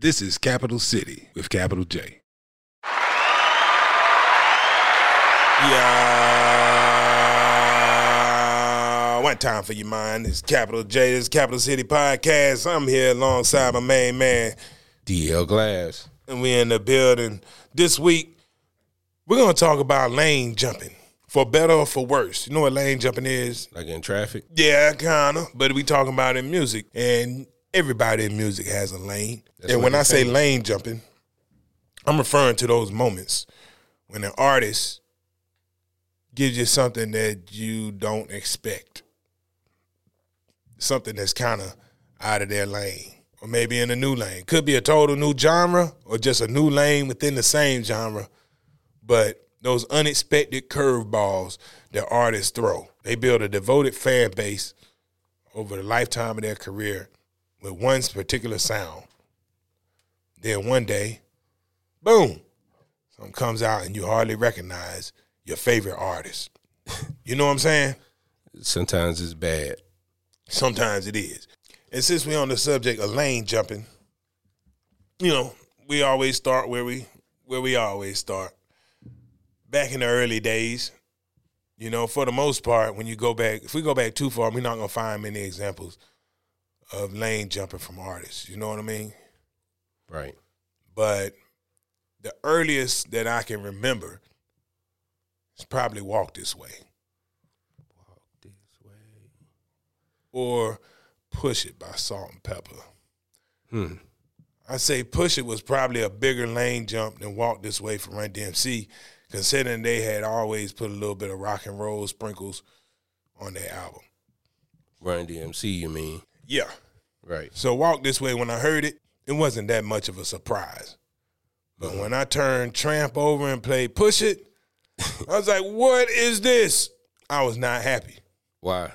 This is Capital City with Capital J. Yeah, one time for your mind. It's Capital J. This is Capital City Podcast. I'm here alongside my main man, DL Glass. and we're in the building. This week, we're gonna talk about lane jumping, for better or for worse. You know what lane jumping is? Like in traffic? Yeah, kinda. But we talking about in music, and everybody in music has a lane. That's and when I say say. lane jumping, I'm referring to those moments when an artist gives you something that you don't expect, something that's kind of out of their lane, or maybe in a new lane. Could be a total new genre, or just a new lane within the same genre. But those unexpected curveballs that artists throw, they build a devoted fan base over the lifetime of their career with one particular sound. Then one day, boom, something comes out and you hardly recognize your favorite artist. You know what I'm saying? Sometimes it's bad. Sometimes it is. And since we're on the subject of lane jumping, you know, we always start where we where we always start. Back in the early days, you know, for the most part, when you go back, if we go back too far, we're not gonna find many examples of lane jumping from artists. You know what I mean? Right. But the earliest that I can remember is probably Walk This Way. Walk This way. or Push It by Salt-N-Pepa. Hmm. I say Push It was probably a bigger lane jump than Walk This Way from Run DMC, considering they had always put a little bit of rock and roll sprinkles on their album. Run DMC, you mean? Yeah. Right. So Walk This Way, when I heard it, it wasn't that much of a surprise. But when I turned Tramp over and played Push It, I was like, what is this? I was not happy. Why?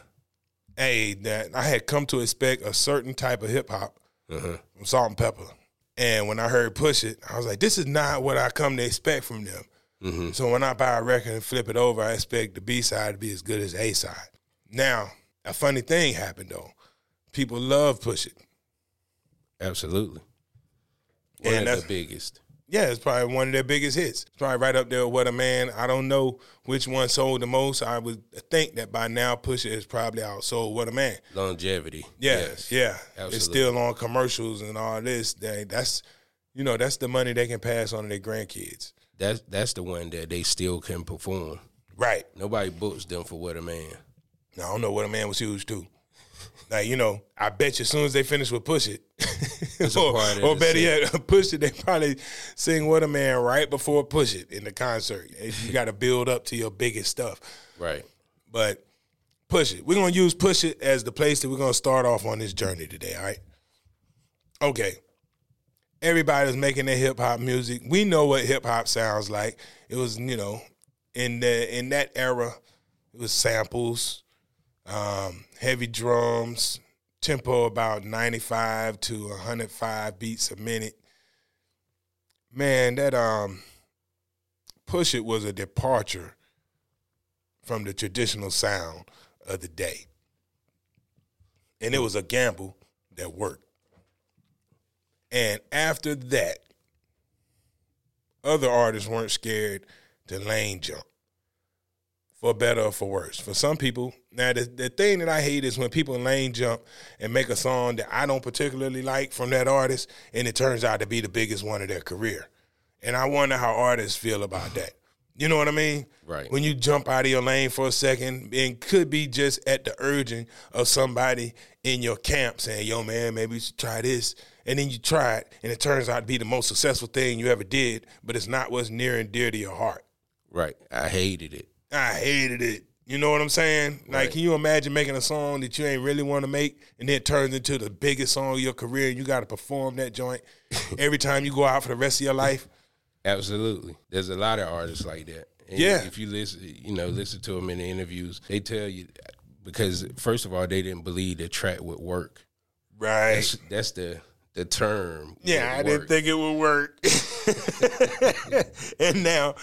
Hey, that I had come to expect a certain type of hip hop Uh-huh. from Salt-N-Pepa. And when I heard Push It, I was like, this is not what I come to expect from them. Mm-hmm. So when I buy a record and flip it over, I expect the B side to be as good as A side. Now, a funny thing happened though. People love Push It. Absolutely. One And of that's- the biggest. Yeah, it's probably one of their biggest hits. It's probably right up there with What a Man. I don't know which one sold the most. I would think that by now Push It is probably outsold What a Man. Longevity. Yeah, Yes. yeah. Absolutely. It's still on commercials and all this. That that's you know, that's the money they can pass on to their grandkids. That's that's the one that they still can perform. Right. Nobody books them for what a man. Now, I don't know what a man was huge too. Like, you know, I bet you as soon as they finish with Push It, or, or better yet, Push It, they probably sing What a Man right before Push It in the concert. You got to build up to your biggest stuff. Right. But Push It. We're going to use Push It as the place that we're going to start off on this journey today, all right? Okay. Everybody's making their hip hop music. We know what hip hop sounds like. It was, you know, in the in that era, it was samples, um, heavy drums, tempo about 95 to 105 beats a minute. Man, that um Push It was a departure from the traditional sound of the day. And it was a gamble that worked. And after that, other artists weren't scared to lane jump. For better or for worse. For some people, now the, the thing that I hate is when people lane jump and make a song that I don't particularly like from that artist, and it turns out to be the biggest one of their career. And I wonder how artists feel about that. You know what I mean? Right. When you jump out of your lane for a second, and could be just at the urging of somebody in your camp saying, yo, man, maybe you should try this. And then you try it, and it turns out to be the most successful thing you ever did, but it's not what's near and dear to your heart. Right. I hated it. I hated it. You know what I'm saying? Like, can you imagine making a song that you ain't really want to make, and then it turns into the biggest song of your career, and you got to perform that joint every time you go out for the rest of your life? Absolutely. There's a lot of artists like that. And Yeah. If you listen, you know, listen to them in the interviews, they tell you because first of all, they didn't believe the track would work. Right. That's, that's the the term. Yeah, I would didn't think it would work. and now,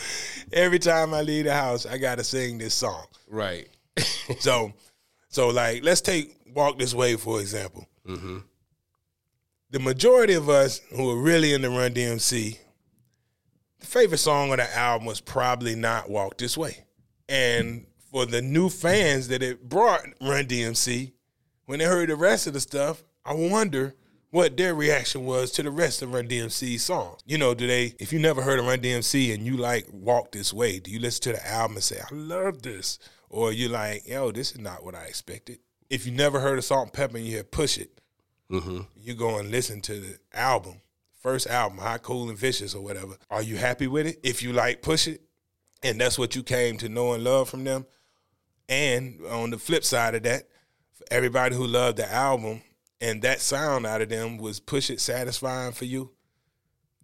every time I leave the house, I got to sing this song. Right. So, so like, let's take "Walk This Way" for example. hmm the majority of us who are really into Run DMC, the favorite song on the album was probably not Walk This Way. And for the new fans that it brought Run DMC, when they heard the rest of the stuff, I wonder what their reaction was to the rest of Run DMC songs. You know, do they, if you never heard of Run DMC and you like Walk This Way, do you listen to the album and say, I love this? Or you like, yo, this is not what I expected? If you never heard of Salt-N-Pepa and you hear Push It, mm-hmm. you go and listen to the album, first album, Hot, Cool, and Vicious or whatever. Are you happy with it? If you like Push It, and that's what you came to know and love from them. And on the flip side of that, for everybody who loved the album and that sound out of them was Push It satisfying for you.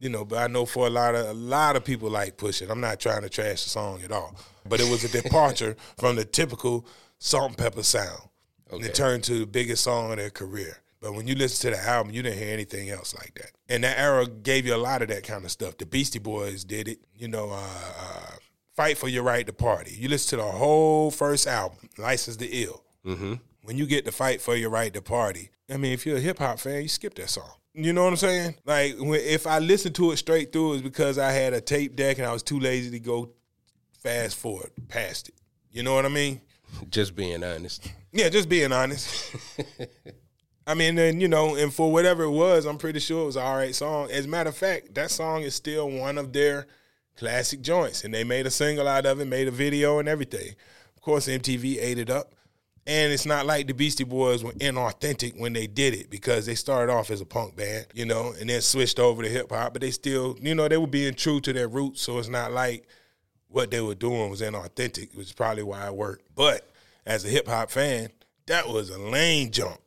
You know, but I know for a lot of a lot of people like Push It. I'm not trying to trash the song at all, but it was a departure from the typical Salt-N-Pepa sound. And Okay. it turned to the biggest song of their career. But when you listen to the album, you didn't hear anything else like that. And that era gave you a lot of that kind of stuff. The Beastie Boys did it. You know, uh, uh, Fight for Your Right to Party. You listen to the whole first album, License to Ill. Mm-hmm. When you get to Fight for Your Right to Party, I mean, if you're a hip hop fan, you skip that song. You know what I'm saying? Like, when, if I listened to it straight through, it's because I had a tape deck and I was too lazy to go fast forward past it. You know what I mean? Just being honest. Yeah, just being honest. I mean, and you know, and for whatever it was, I'm pretty sure it was an all right song. As a matter of fact, that song is still one of their classic joints, and they made a single out of it, made a video and everything. Of course, MTV ate it up, and it's not like the Beastie Boys were inauthentic when they did it because they started off as a punk band, you know, and then switched over to hip hop, but they still, you know, they were being true to their roots, so it's not like what they were doing was inauthentic, which is probably why it worked. But as a hip hop fan, that was a lane jump.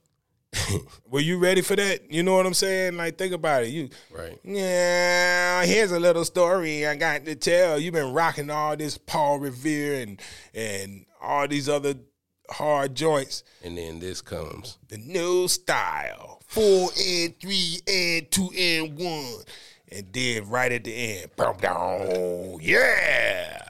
were you ready for that? You know what I'm saying? Like, think about it. You, Right. yeah, here's a little story I got to tell. You've been rocking all this Paul Revere and and all these other hard joints. And then this comes. The new style. Four and three and two and one. And then right at the end, boom, down. Yeah.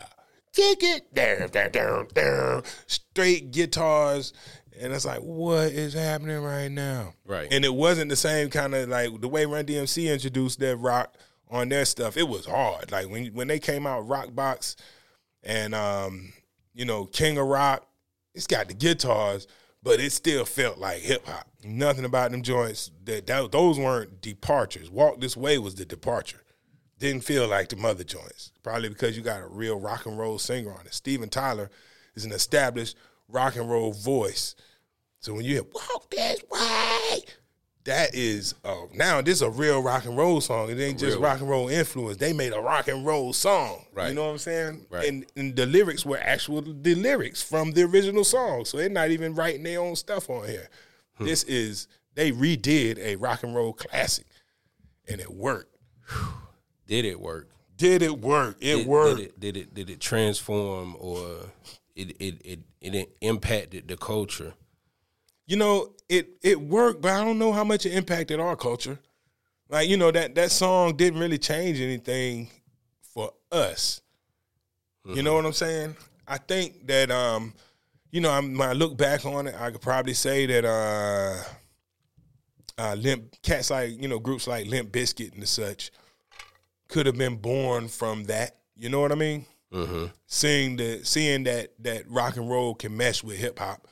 Take it down, down, down, down. Straight guitars. And it's like, what is happening right now? Right. And it wasn't the same kind of like the way Run DMC introduced their rock on their stuff. It was hard. Like when when they came out, Rock Box and um, you know, King of Rock, it's got the guitars, but it still felt like hip hop. Nothing about them joints that, that those weren't departures. Walk This Way was the departure. Didn't feel like the mother joints. Probably because you got a real rock and roll singer on it. Steven Tyler is an established rock and roll voice. So when you hear "Walk This Way," that is uh, now this is a real rock and roll song. It ain't just Real. rock and roll influence. They made a rock and roll song. You know what I'm saying? Right. And, and the lyrics were actual the lyrics from the original song. So they're not even writing their own stuff on here. Hmm. This is they redid a rock and roll classic, and it worked. Did it work? Did it work? It Did, worked. Did it, did it did it transform or it it it, it impacted the culture? you know, it it worked, but I don't know how much it impacted our culture. Like, you know, that that song didn't really change anything for us. You know what I'm saying? I think that um, you know, I'm, when I look back on it, I could probably say that uh, uh, Limp cats like you know groups like Limp Bizkit and such could have been born from that. You know what I mean? Mm-hmm. Seeing the seeing that that rock and roll can mesh with hip hop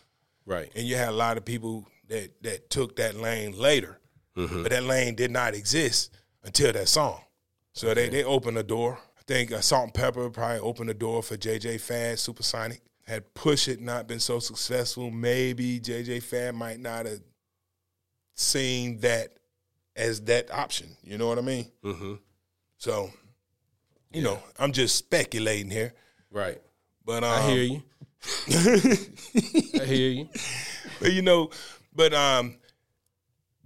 Right. and you had a lot of people that that took that lane later, but that lane did not exist until that song. So they they opened the door. I think uh, Salt-N-Pepa probably opened the door for JJ Fad, Supersonic. Had Push It not been so successful, maybe JJ Fad might not have seen that as that option. You know what I mean? Mm-hmm. So, you know, I'm just speculating here, Right. but um, I hear you. I hear you. But, you know, but um,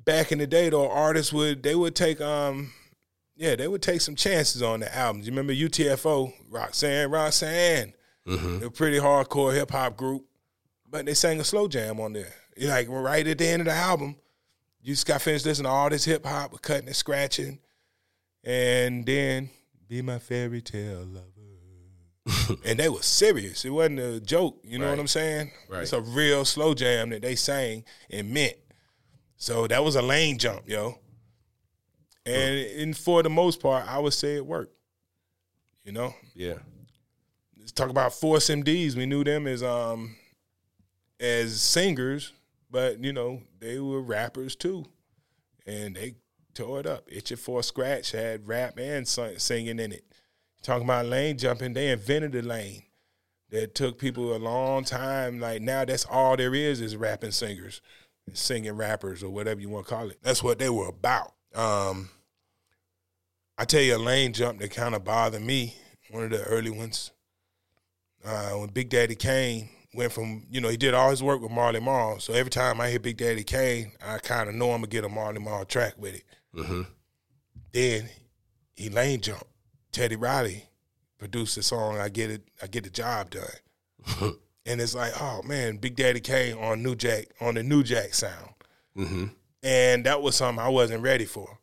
back in the day though, artists would they would take um, yeah, they would take some chances on the albums. You remember UTFO, Roxanne, Roxanne, Mm-hmm. they're a pretty hardcore hip hop group, but they sang a slow jam on there. You're like right at the end of the album, you just got finished listening to all this hip hop, cutting and scratching, and then be my fairy tale lover. and they were serious. It wasn't a joke. You know what I'm saying? Right. It's a real slow jam that they sang and meant. So that was a lane jump, yo. and and for the most part, I would say it worked. You know, Yeah. let's talk about Force MDs. We knew them as um as singers, but you know they were rappers too, and they tore it up. Itch It for Scratch had rap and singing in it. Talking about lane jumping, they invented the lane. That took people a long time. Like now, that's all there is is rapping singers, singing rappers or whatever you want to call it. That's what they were about. Um, I tell you, a lane jump that kind of bothered me. One of the early ones uh, when Big Daddy Kane went from, you know, he did all his work with Marley Marl. So every time I hear Big Daddy Kane, I kind of know I'm gonna get a Marley Marl track with it. Mm-hmm. Then he lane jumped. Teddy Riley produced the song. I get it. I get the job done. and it's like, oh man, Big Daddy Kane on New Jack on the New Jack sound, Mm-hmm. and that was something I wasn't ready for.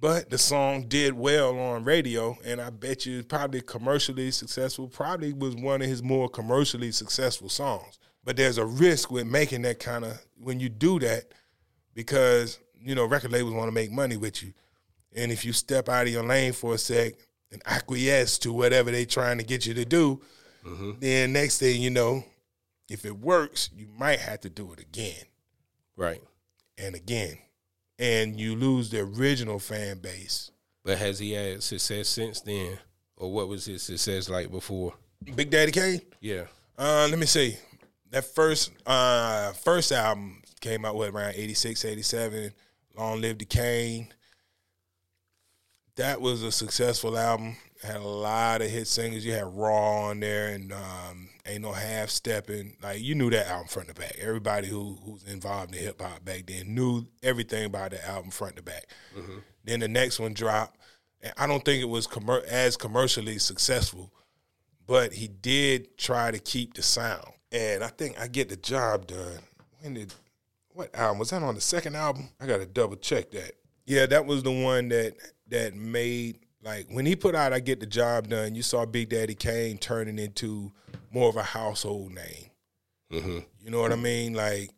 But the song did well on radio, and I bet you probably commercially successful. Probably was one of his more commercially successful songs. But there's a risk with making that kind of when you do that, because you know record labels want to make money with you, and if you step out of your lane for a sec and acquiesce to whatever they're trying to get you to do, then next thing you know, if it works, you might have to do it again Right. and again, and you lose the original fan base. But has he had success since then? Or what was his success like before? Big Daddy Kane. Yeah. Uh, let me see. That first uh first album came out what around 86, 87. Long Live the Kane. That was a successful album. Had a lot of hit singers. You had Raw on there and um, Ain't No Half Stepping. Like you knew that album front to back. Everybody who who's involved in hip hop back then knew everything about the album front to back. Then the next one dropped. And I don't think it was commer- as commercially successful but he did try to keep the sound. And I think I get the job done. When did what album was that on the second album? I got to double check that. Yeah, that was the one that that made like when he put out I get the job done. You saw Big Daddy Kane turning into more of a household name. Mm-hmm. You know what I mean? Like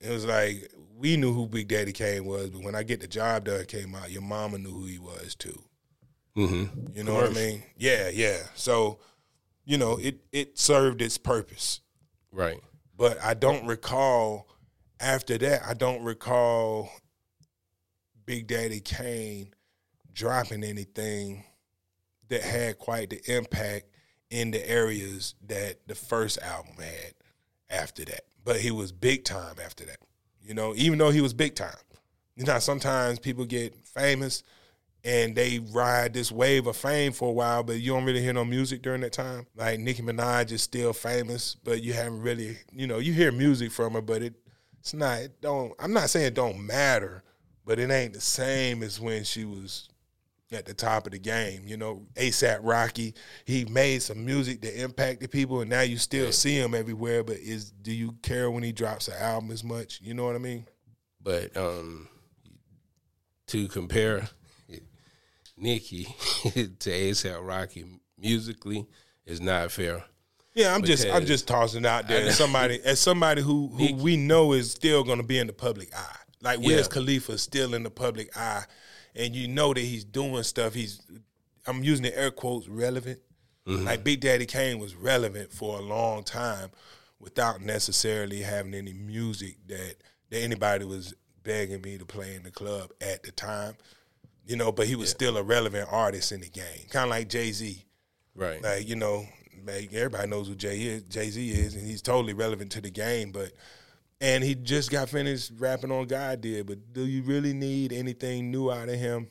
it was like we knew who Big Daddy Kane was, but when I get the job done came out, your mama knew who he was too. Mm-hmm. You know what I mean? Yeah, yeah. So, you know, it it served its purpose. Right. But I don't recall after that, I don't recall Big Daddy Kane dropping anything that had quite the impact in the areas that the first album had after that. But he was big time after that. You know, even though he was big time. You know, sometimes people get famous and they ride this wave of fame for a while, but you don't really hear no music during that time. Like Nicki Minaj is still famous, but you haven't really, you know, you hear music from her, but it it's not it don't I'm not saying it don't matter, but it ain't the same as when she was at the top of the game. You know, ASAP Rocky, he made some music that impacted people, and now you still see him everywhere. But is do you care when he drops an album as much? You know what I mean? But um, to compare Nicki to ASAP Rocky musically is not fair. Yeah, I'm just I'm just tossing out there as somebody as somebody who who we know is still going to be in the public eye. Like Wiz Yeah. Khalifa is still in the public eye, and you know that he's doing stuff. He's I'm using the air quotes relevant. Mm-hmm. Like Big Daddy Kane was relevant for a long time without necessarily having any music that that anybody was begging me to play in the club at the time. You know, but he was still a relevant artist in the game, kind of like Jay Z. Right. Like, you know, like everybody knows who Jay is, Jay Z is, and he's totally relevant to the game. But and he just got finished rapping on God did. But do you really need anything new out of him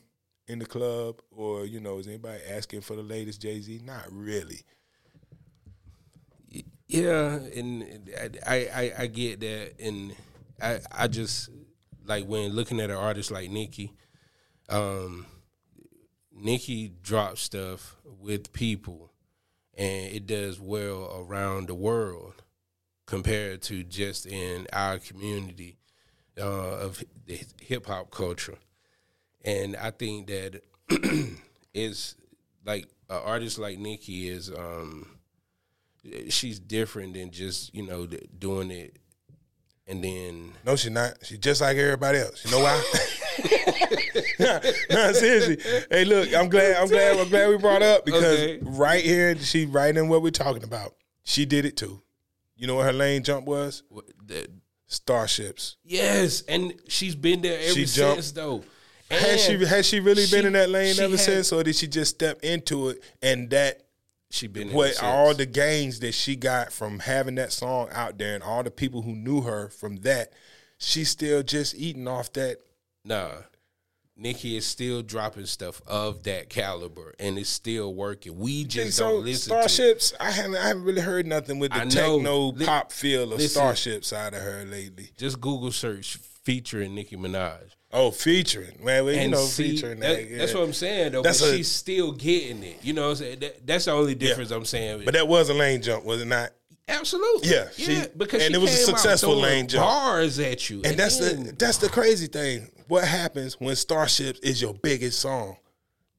in the club, or you know, is anybody asking for the latest Jay Z? Not really. Yeah, and I, I I get that, and I I just like when looking at an artist like Nicki, um, Nicki drops stuff with people, and it does well around the world compared to just in our community uh, of the hip hop culture, and I think that is like an artist like Nicki is. Um, she's different than just you know doing it and then No, she's not. She's just like everybody else. You know why? no, no, seriously. Hey, look, I'm glad. I'm glad. I'm glad we brought up because Okay. right here, she right in what we're talking about. She did it too. You know what her lane jump was? what- the, Starships. yes, and she's been there ever She jumped. since though. Has she has she really she- been in that lane ever had- since, or did she just step into it and that She been what all the gains that she got from having that song out there and all the people who knew her from that, she's still just eating off that. Nah. Nicki is still dropping stuff of that caliber and it's still working. We just so don't listen to. Starships, I haven't I haven't really heard nothing with the techno Li- pop feel of listen. Starships out of her lately. Just Google search featuring Nicki Minaj. Oh, featuring. man, well you And know, see, featuring that- that. yeah. That's what I'm saying though. That's but a- she's still getting it. You know what I'm saying? That, that's the only difference I'm saying. But that was a lane jump, was it not? Absolutely. Yeah, Yeah. because and she it was a successful lane jump. Bars at you. And that's the that's the crazy thing. What happens when Starships is your biggest song?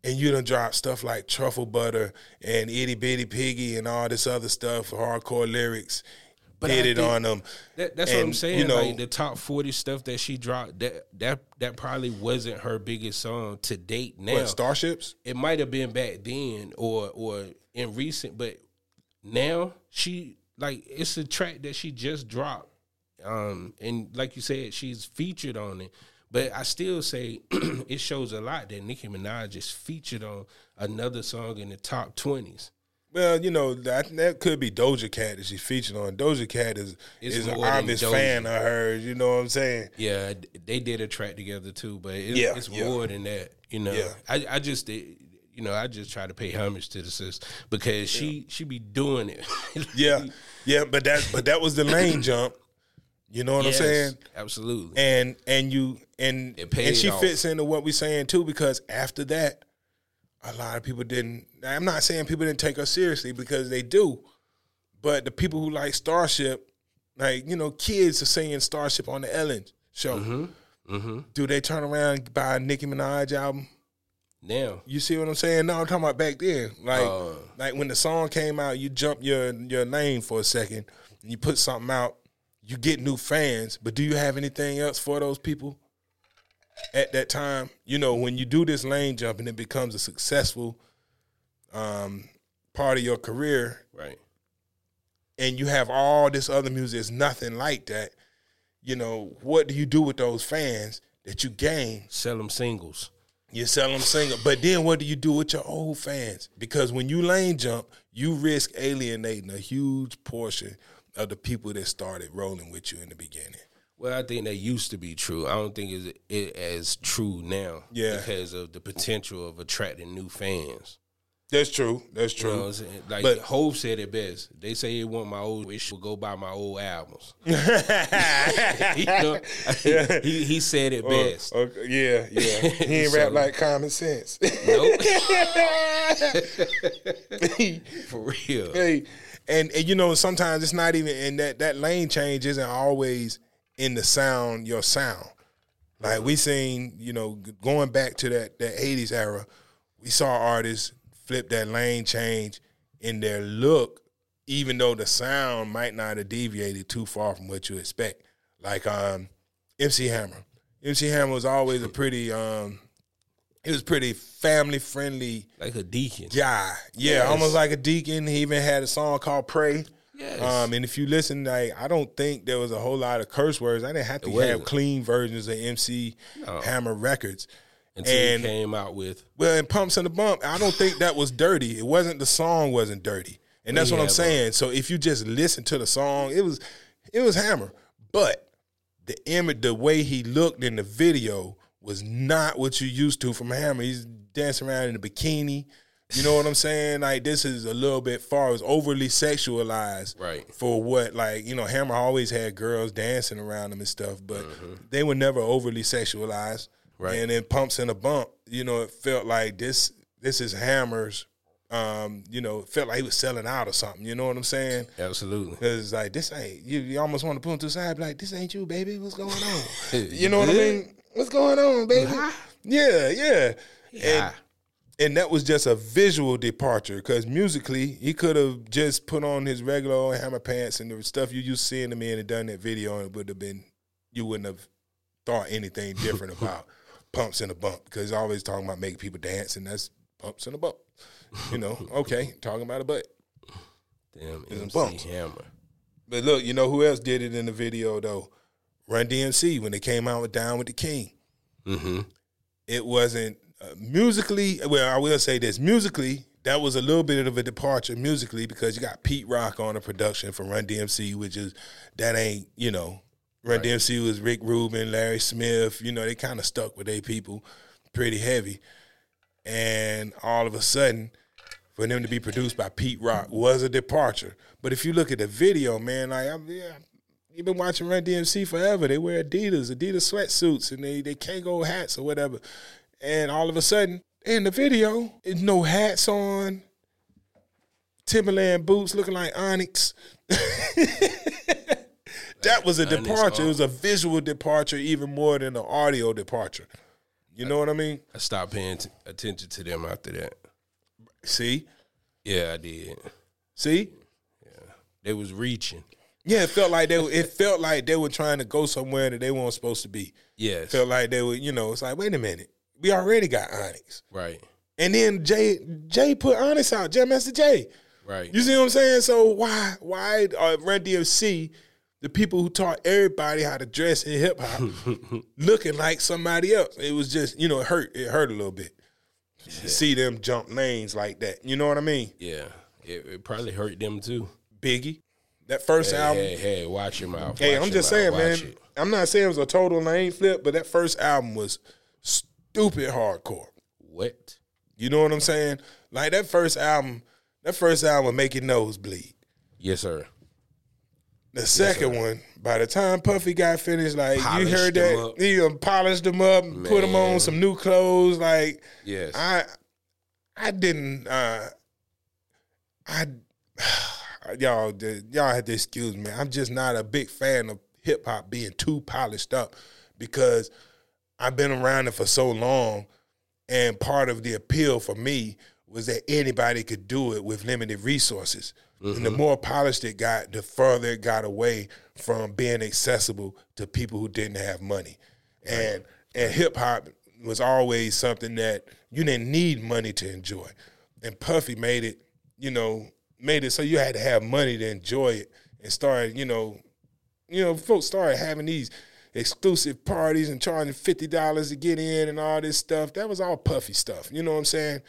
And you done drop stuff like Truffle Butter and Itty Bitty Piggy and all this other stuff, hardcore lyrics. But did I it think- on them. That, that's what I'm saying. you know- like the top forty stuff that she dropped, that that that probably wasn't her biggest song to date. Now What, Starships? it might have been back then or or in recent, but now she like it's a track that she just dropped. Um, and like you said, she's featured on it. But I still say it shows a lot that Nicki Minaj is featured on another song in the top twenties. Well, you know that that could be Doja Cat that she's featured on. Doja Cat is It's is an obvious fan of hers. You know what I'm saying? Yeah, they did a track together too, but it's, Yeah, it's yeah. more than that. You know, Yeah. I, I just did- you know I just try to pay homage to the sis because she she be doing it. Yeah, yeah. But that but that was the lane jump. You know what Yes, I'm saying? absolutely. and and you and and she off. fits into what we're saying too because after that a lot of people didn't i'm not saying people didn't take her seriously because they do but the people who like starship like you know kids are singing starship on the ellen show Mm-hmm. do they turn around and buy a nicki minaj album now, you see what i'm saying no i'm talking about back then like Uh. like when the song came out you jump your your lane for a second and you put something out you get new fans but do you have anything else for those people at that time you know when you do this lane jump and it becomes a successful um, part of your career right? and you have all this other music it's nothing like that you know what do you do with those fans that you gain Sell them singles. You sell them single. But then what do you do with your old fans? Because when you lane jump, you risk alienating a huge portion of the people that started rolling with you in the beginning. Well, I think that used to be true. I don't think it's it as true now. Yeah. because of the potential of attracting new fans. That's true. That's You know true. I'm saying? Like But- Hove said it best. They say they want my old wish will go buy my old albums. you know, he, he said it oh, best. Okay, yeah, yeah. He ain't So- rap like common sense. Nope. For real. hey, and, and you know sometimes it's not even in that that lane change isn't always in the sound your sound. Like we seen, you know, going back to that that eighties era, we saw artists flip that lane change in their look, even though the sound might not have deviated too far from what you expect. Like um, MC Hammer. MC Hammer was always a pretty um, he was pretty family friendly Like a deacon. guy. Yeah, Yes. almost like a deacon. He even had a song called "Pray." Yes. Um, and if you listen, like I don't think there was a whole lot of curse words. I didn't have to have clean versions of MC Hammer records. Until and- he came out with Well, in Pumps and the Bump, I don't think that was dirty. It wasn't the song wasn't dirty, and that's what I'm bro. saying. So if you just listen to the song, it was it was Hammer, but the image, the way he looked in the video was not what you used to from Hammer. He's dancing around in a bikini. You know what I'm saying? Like this is a little bit far. It's overly sexualized, Right. For what, like you know, Hammer always had girls dancing around him and stuff, but mm-hmm. they were never overly sexualized. Right. And then pumps and a bump, you know, it felt like this. This is Hammer's. Um, you know, it felt like he was selling out or something. You know what I'm saying? absolutely. Cause like this ain't you. You almost want to put him to the side, be like, "This ain't you, baby. What's going on?" you know what I mean? What's going on, baby? Yeah, yeah. Yeah. and that was just a visual departure because musically he could have just put on his regular old hammer pants and the stuff you used to seeing him in and done that video and it would have been you wouldn't have thought anything different about pumps and a bump because he's always talking about making people dance and that's pumps and a bump. You know, okay, talking about a butt. Damn, It's MC bumps. Hammer. But look, you know who else did it in the video though? Run DMC when they came out with Down with the King. Mm-hmm. It wasn't uh, musically. Well, I will say this: musically, that was a little bit of a departure musically because you got Pete Rock on the production for Run DMC, which is that ain't you know. Run DMC was Rick Rubin, Larry Smith. You know they kind of stuck with their people pretty heavy, and all of a sudden, for them to be produced by Pete Rock was a departure. But if you look at the video, man, like I'm, yeah, you've been watching Run DMC forever. They wear Adidas, Adidas sweatsuits, and they they Kangol hats or whatever. And all of a sudden, in the video, it's no hats on, Timberland boots looking like Onyx. that was a departure. It was a visual departure, even more than an audio departure. You know what I mean? I stopped paying t- attention to them after that. See, Yeah, I did. see. Yeah. They was reaching. Yeah, it felt like they. were- It felt like they were trying to go somewhere that they weren't supposed to be. Yes. Felt like they were. You know, it's like, wait a minute, we already got Onyx, right. and then Jay Jay put Onyx out. Jam Master Jay. Right. You see what I'm saying? So why why uh, Run DMC, the people who taught everybody how to dress in hip hop, looking like somebody else? It was just you know it hurt. It hurt a little bit. to See them jump lanes like that. You know what I mean? yeah. It, it probably hurt them too. Biggie, that first Hey, album. hey, hey, watch your mouth. Hey, Watch I'm just saying, man. It. I'm not saying it was a total lane flip, but that first album was stupid hardcore. What? You know what I'm saying? Like that first album, that first album make your nose bleed. Yes, sir. The second one, by the time Puffy got finished, like you heard that, up. he done polished them up, put them on some new clothes. Like Yes. I, I didn't. uh I, y'all, y'all had to excuse me. I'm just not a big fan of hip hop being too polished up because I've been around it for so long, and part of the appeal for me was that anybody could do it with limited resources. Mm-hmm. And the more polished it got, the further it got away from being accessible to people who didn't have money. And and hip hop was always something that you didn't need money to enjoy. And Puffy made it, you know, made it so you had to have money to enjoy it and started, you know, you know, folks started having these exclusive parties and charging fifty dollars to get in and all this stuff. That was all puffy stuff. You know what I'm saying?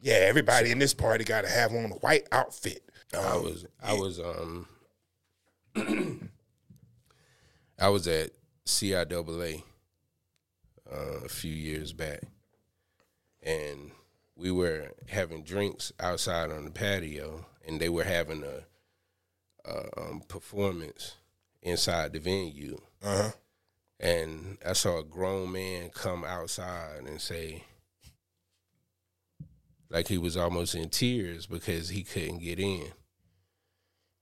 Yeah, everybody in this party got to have on a white outfit. I was I was um I was at CIAA uh, a few years back, and we were having drinks outside on the patio, and they were having a, a um, performance inside the venue, Uh huh. and I saw a grown man come outside and say. Like he was almost in tears because he couldn't get in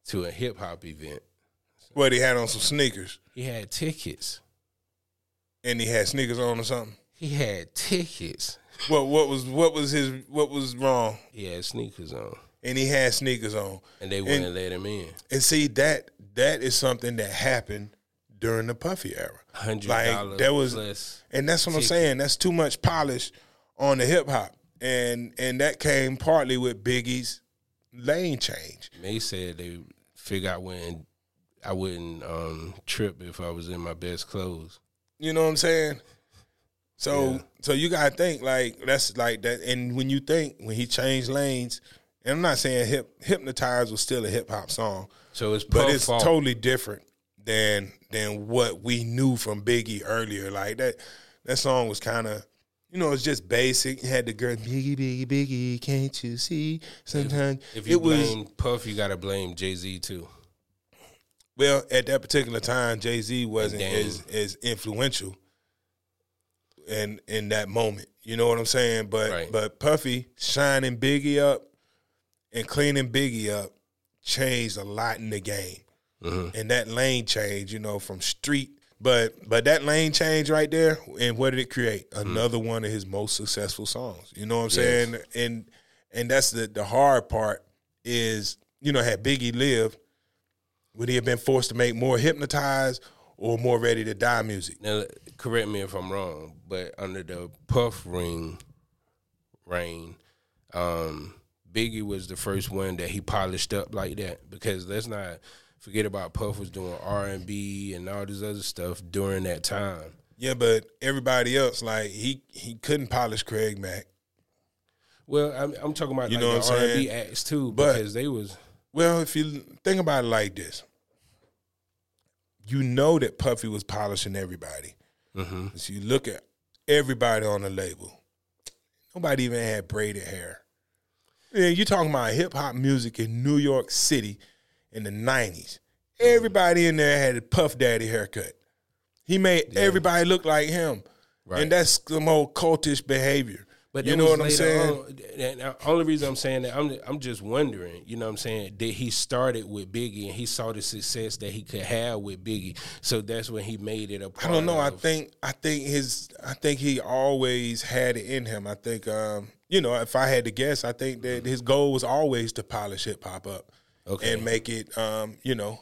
to a hip hop event. What he had on some sneakers, He had tickets. and he had sneakers on or something. He had tickets. What what was what was his what was wrong? He had sneakers on, And he had sneakers on. and they wouldn't let him in. And see that that is something that happened during the Puffy era. Hundred Like that was plus. And that's what I'm saying. That's too much polish on the hip hop. And and that came partly with Biggie's lane change. They said they figure out when I wouldn't um, trip if I was in my best clothes. You know what I'm saying? So Yeah. so you gotta think like that's like that. And when you think when he changed lanes, and I'm not saying hip hypnotized was still a hip hop song, So it's but it's fault. totally different than than what we knew from Biggie earlier. Like that that song was kind of you know it's just basic. It had the girl Biggie Biggie Biggie, can't you see? Sometimes If you it was blame Puff, you gotta blame Jay Z too. well at that particular time. Jay Z wasn't as as influential in in that moment. You know what I'm saying? But Right. but Puffy shining Biggie up and cleaning Biggie up changed a lot in the game. Mhm. And that lane change, you know, from street But but that lane change right there, and what did it create? Mm. Another one of his most successful songs. You know what I'm saying? And and that's the the hard part is you know had Biggie lived, would he have been forced to make more hypnotized or more ready to die music? Now, correct me if I'm wrong, but under the Puff Ring reign, um, Biggie was the first one that he polished up like that. Because let's not forget about Puff was doing R and B and all this other stuff during that time. Yeah, but everybody else like he he couldn't polish Craig Mack. Well, I'm, I'm talking about You like know the what R and B acts too, But- because they was Well, if you think about it like this, you know that Puffy was polishing everybody. hmm So you look at everybody on the label. Nobody even had braided hair. Yeah, you're talking about hip hop music in New York City in the nineties. Everybody in there had a Puff Daddy haircut. He made everybody look like him, Right. and that's some old cultish behavior. But you know what I'm saying? on- and the only reason I'm saying that, I'm I'm just wondering. You know what I'm saying? That he started with Biggie and he saw the success that he could have with Biggie, so that's when he made it a. I don't know. I think I think his I think he always had it in him. I think um, you know, if I had to guess, I think that his goal was always to polish hip hop up Okay. and make it um, you know,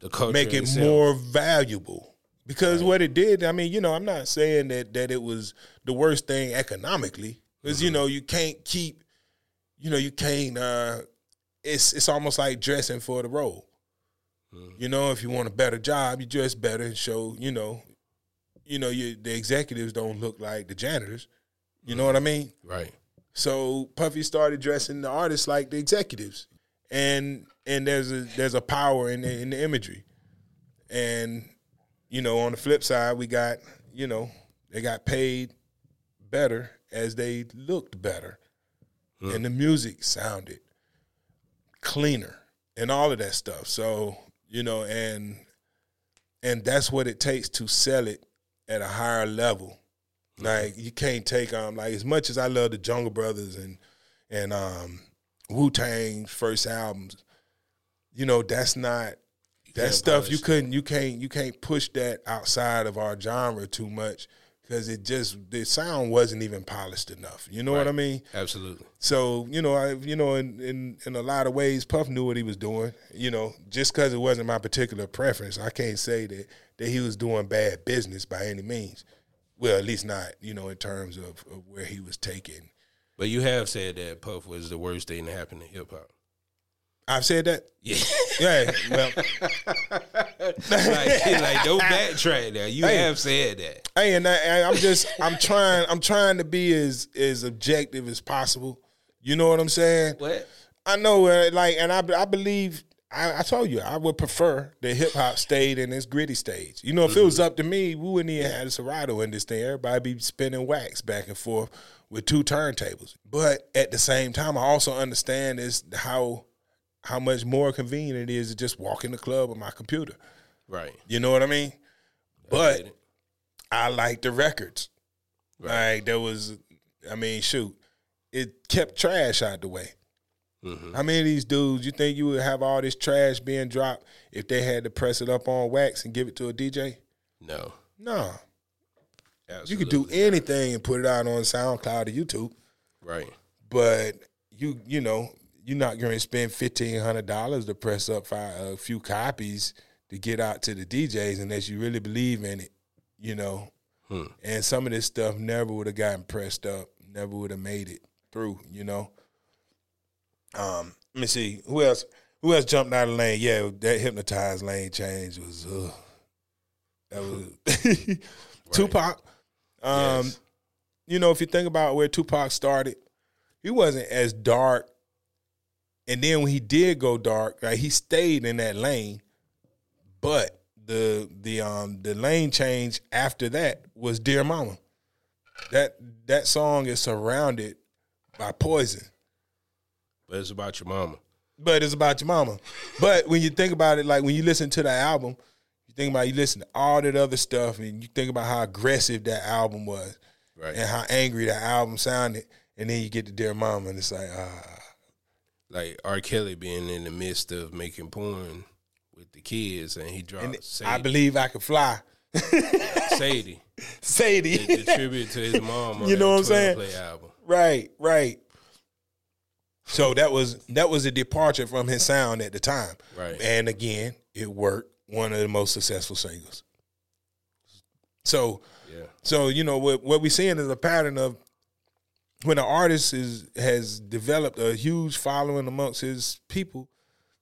the culture make it itself. more valuable. Because what it did, I mean, you know, I'm not saying that that it was the worst thing economically. Because Mm-hmm. you know, you can't keep, you know, you can't. uh It's it's almost like dressing for the role. Mm-hmm. You know, if you want a better job, you dress better and show. You know, you know, you the executives don't look like the janitors. You know what I mean? right. So Puffy started dressing the artists like the executives, and and there's a there's a power in the, in the imagery, and you know on the flip side we got you know they got paid better as they looked better, and the music sounded cleaner and all of that stuff. So you know and and that's what it takes to sell it at a higher level. Like you can't take um like as much as I love the Jungle Brothers and and um Wu Tang's first albums, you know that's not that stuff you couldn't you can't you can't push that outside of our genre too much because it just the sound wasn't even polished enough. You know what I mean? Absolutely. So you know, I you know, in in in a lot of ways, Puff knew what he was doing. You know, just because it wasn't my particular preference, I can't say that that he was doing bad business by any means. Well, at least not you know in terms of, of where he was taking. But you have said that Puff was the worst thing to happen to hip hop. I've said that. Yeah. Yeah. Well, like, like don't backtrack now. You Hey. have said that. hey, and I, I'm just I'm trying I'm trying to be as as objective as possible. You know what I'm saying? What? I know, uh, like, and I, I believe. I, I told you I would prefer that hip hop stayed in its gritty stage. You know, if it was up to me, we wouldn't even have a Serato in this thing. Everybody be spinning wax back and forth with two turntables. But at the same time, I also understand is how how much more convenient it is to just walk in the club with my computer. Right. You know what I mean? But. I like the records. Right. Like there was, I mean, shoot, it kept trash out the way. Mhm. How many of these dudes you think you would have all this trash being dropped if they had to press it up on wax and give it to a DJ? no. No, you Absolutely. could do anything and put it out on SoundCloud or YouTube, Right. but you you know you're not going to spend fifteen hundred dollars to press up five, a few copies to get out to the DJs unless you really believe in it, you know. Hmm. And some of this stuff never would have gotten pressed up, never would have made it through, you know. Um, let me see who else. Who else jumped out of the lane? Yeah, that hypnotized lane change was. Uh, that was Tupac. Um, Yes. you know, if you think about where Tupac started, he wasn't as dark. And then when he did go dark, like he stayed in that lane, but the the um the lane change after that was Dear Mama. That that song is surrounded by poison. But it's about your mama. But it's about your mama. But when you think about it, like when you listen to the album, think about you listen to all that other stuff and you think about how aggressive that album was Right. and how angry that album sounded, and then you get to Dear Mama and it's like, ah, Like R. Kelly being in the midst of making porn with the kids and he dropped and Say I believe I could fly. Sadie. Sadie. The, the tribute to his mom. You know what I'm saying? Album. Right, right. So that was that was a departure from his sound at the time. Right. And again, it worked. One of the most successful singles. So Yeah. so you know what what we're seeing is a pattern of when an artist is has developed a huge following amongst his people,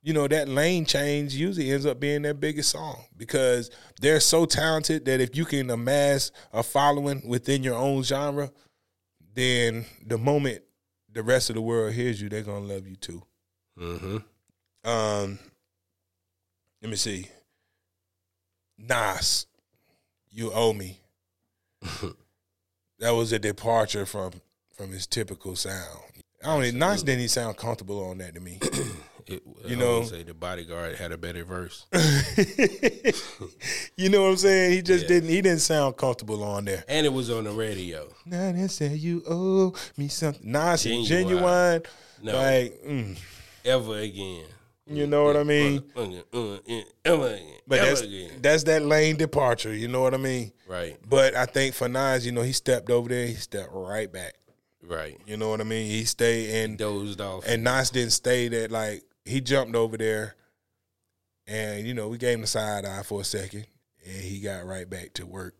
you know, that lane change usually ends up being their biggest song because they're so talented that if you can amass a following within your own genre, then the moment the rest of the world hears you, they're gonna love you too. Mm-hmm. Um, let me see. Nas, you owe me. that was a departure from from his typical sound. I don't. even- Nas didn't even sound comfortable on that to me. It, You I know- say the bodyguard had a better verse. you know what I'm saying? He just Yeah. didn't. He didn't sound comfortable on there. and it was on the radio. Now they say you owe me something. Nas and Ginuwine. genuine, No. like mm, Ever again. You know what I mean. Uh, uh. But that's that's that lane departure. You know what I mean. Right. But I think for Nas, you know, he stepped over there. He stepped right back. Right. You know what I mean? He stayed and Dozed off. and Nas didn't stay that like he jumped over there, and you know we gave him the side eye for a second, and he got right back to work.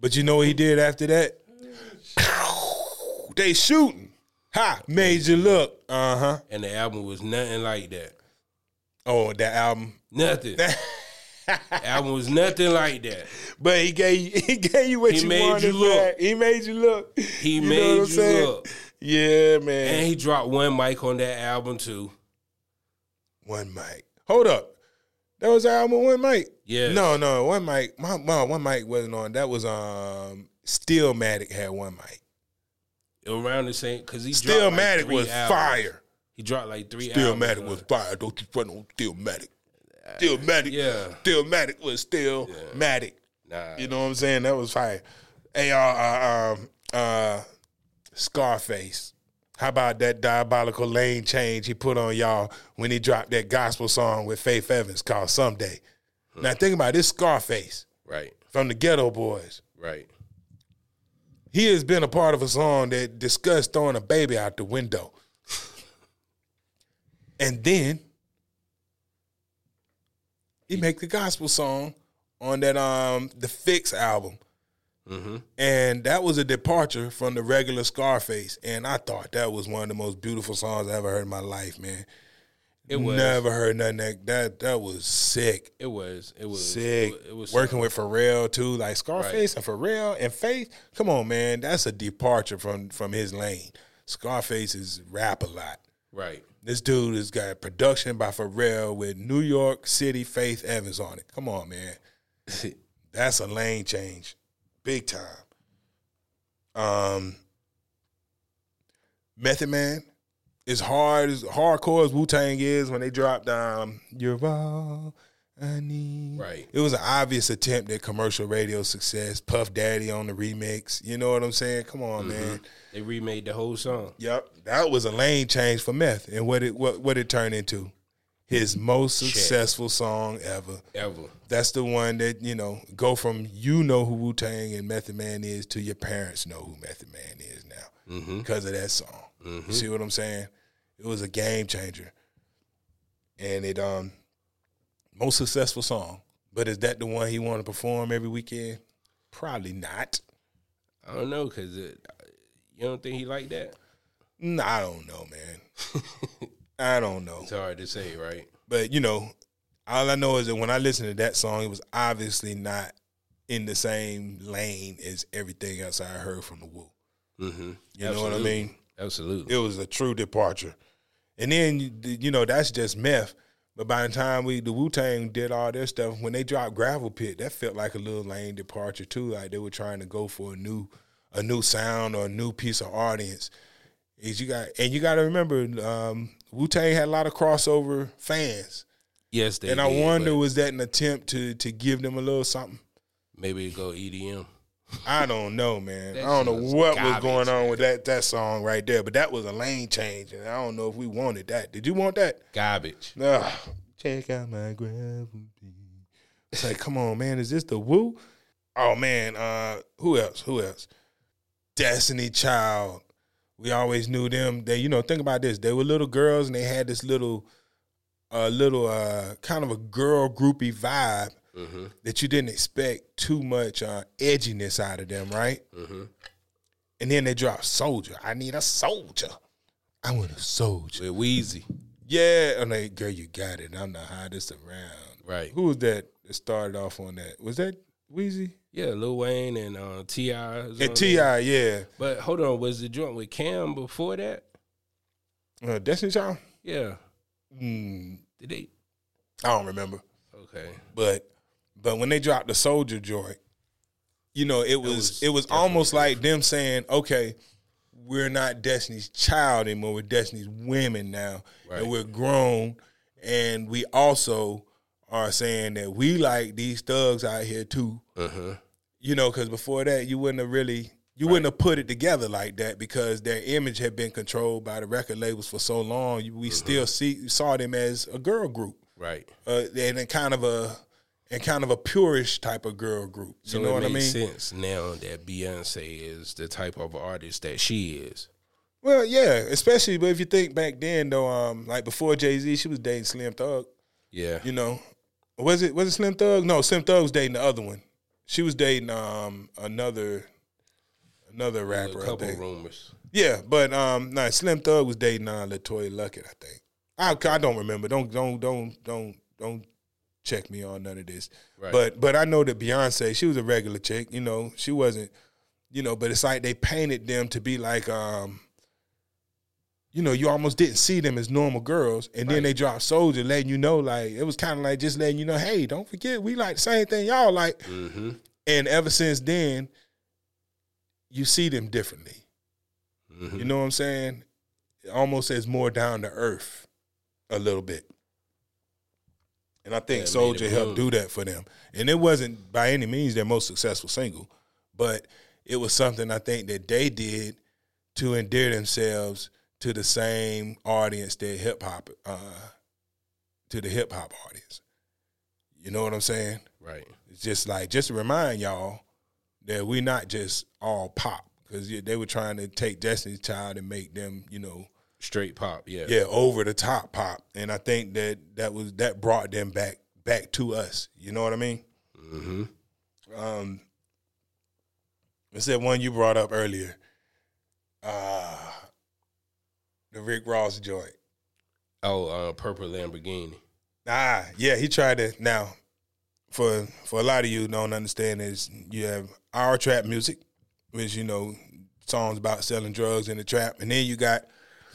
But you know what he did after that? they shooting. Ha! Made you look. Uh huh. and the album was nothing like that. Oh, that album. Nothing. album was nothing like that. But he gave you, he gave you what He you made wanted. you look. He made you look. He know made you saying? look. Yeah, man. And he dropped one mic on that album too. One mic. Hold up. That was the album one mic. Yeah. No, no, one mic. My, one mic wasn't on. That was um Stillmatic had one mic. Around the same because he dropped like was albums. fire. He dropped like three albums. Stillmatic was fire. Don't you front on Stillmatic. Stillmatic. Yeah. Stillmatic was still matic. Nah. You know what I'm saying? That was fire. Hey, uh, uh, um, uh, Scarface. How about that diabolical lane change he put on y'all when he dropped that gospel song with Faith Evans called Someday? Now think about this Scarface Right. from the Geto Boys. Right. He has been a part of a song that discussed throwing a baby out the window. And then he make the gospel song on that um the Fix album. Mm-hmm. And that was a departure from the regular Scarface. And I thought that was one of the most beautiful songs I ever heard in my life, man. It was. Never heard nothing that that, that was sick. It was. It was Sick. It was Working with Pharrell too, like Scarface and Pharrell and Faith. Come on, man, that's a departure from from his lane. Scarface is Rap-A-Lot. Right. This dude has got production by Pharrell with New York City Faith Evans on it. Come on, man. That's a lane change, big time. Um, Method Man, as hard as hardcore as Wu Tang is when they dropped um, "You're All I Need." Right. It was an obvious attempt at commercial radio success. Puff Daddy on the remix. You know what I'm saying? Come on, man. They remade the whole song. Yep, that was a lane change for Meth, and what it what what it turned into, his most successful song ever. Ever. That's the one that you know go from you know who Wu Tang and Method Man is to your parents know who Method Man is now Mm-hmm. because of that song. You see what I'm saying? It was a game changer, and it um most successful song. But is that the one he want to perform every weekend? Probably not. I don't know because you don't think he like that. No, I don't know, man. I don't know. It's hard to say, right? But you know, all I know is that when I listened to that song, it was obviously not in the same lane as everything else I heard from the Wu. Mm-hmm. You know what I mean? Absolutely. It was a true departure. And then you- you know that's just meth. But by the time we the Wu Tang did all their stuff, when they dropped Gravel Pit, that felt like a little lane departure too. Like they were trying to go for a new a new sound or a new piece of audience. Is you got and you got to remember, um, Wu Tang had a lot of crossover fans. Yes, they And I did, wonder, was that an attempt to to give them a little something? maybe go EDM. I don't know, man. I don't know what was garbage, going on man. with that that song right there, but that was a lane change, and I don't know if we wanted that. Did you want that? Garbage. Ugh. Check out my gravel. It's like, come on, man. Is this the Wu? oh man, uh, who else? Who else? Destiny Child. We always knew them. They, you know, think about this. They were little girls and they had this little, uh, little, uh, kind of a girl groupie vibe Mm-hmm. that you didn't expect too much uh, edginess out of them, right? Mm-hmm. And then they drop Soldier. I need a soldier. I want a soldier. With Weezy. Yeah, and they, girl, you got it. I'm the hottest around. Right. Who was that that started off on that? Was that Weezy? Yeah, Lil Wayne and uh, T.I. And. T.I., yeah. But hold on, was the joint with Cam before that? Uh, Destiny Child? Yeah. Mm, Did they? I don't remember. Okay. But but when they dropped the Soldier joint, you know, it was it was, was almost like them saying, okay, we're not Destiny's Child anymore. We're Destiny's women now, Right. and we're grown, and we also are saying that we like these thugs out here too. Uh-huh. You know, because before that, you wouldn't have really. You wouldn't have put it together like that because their image had been controlled by the record labels for so long. We still see saw them as a girl group Right. uh, and in kind of a and kind of a purish type of girl group. You So know what I mean? makes sense now that Beyonce is the type of artist that she is. Well, yeah, especially but if you think back then though, um, like before Jay Z, she was dating Slim Thug. Yeah. You know, was it was it Slim Thug? No, Slim Thug was dating the other one. She was dating um another another a rapper. I couple think. rumors. Yeah, but um, no, Slim Thug was dating uh, LeToya Luckett, I think. I, I don't remember. Don't don't don't don't don't check me on none of this. Right. But but I know that Beyonce, she was a regular chick. You know, she wasn't. You know, but it's like they painted them to be like um. You know, you almost didn't see them as normal girls, and then they dropped Soldier, letting you know, like it was kind of like just letting you know, hey, don't forget, we like the same thing y'all like. Mm-hmm. And ever since then, you see them differently. Mm-hmm. You know what I'm saying? It Almost as more down to earth a little bit. And I think Soldier helped do that for them. And it wasn't by any means their most successful single, but it was something I think that they did to endear themselves to the same audience that hip hop, uh, to the hip hop audience. You know what I'm saying? Right. It's just like just to remind y'all that we're not just all pop because they were trying to take Destiny's Child and make them, you know, Straight pop. Yeah. yeah, over the top pop. And I think that that was that brought them back back to us. You know what I mean? Mm-hmm. Um, it's that one you brought up earlier, uh, the Rick Ross joint. Oh, uh, purple Lamborghini. Ah, yeah, he tried to. Now, for for a lot of you don't understand is you have our trap music, which you know songs about selling drugs in the trap, and then you got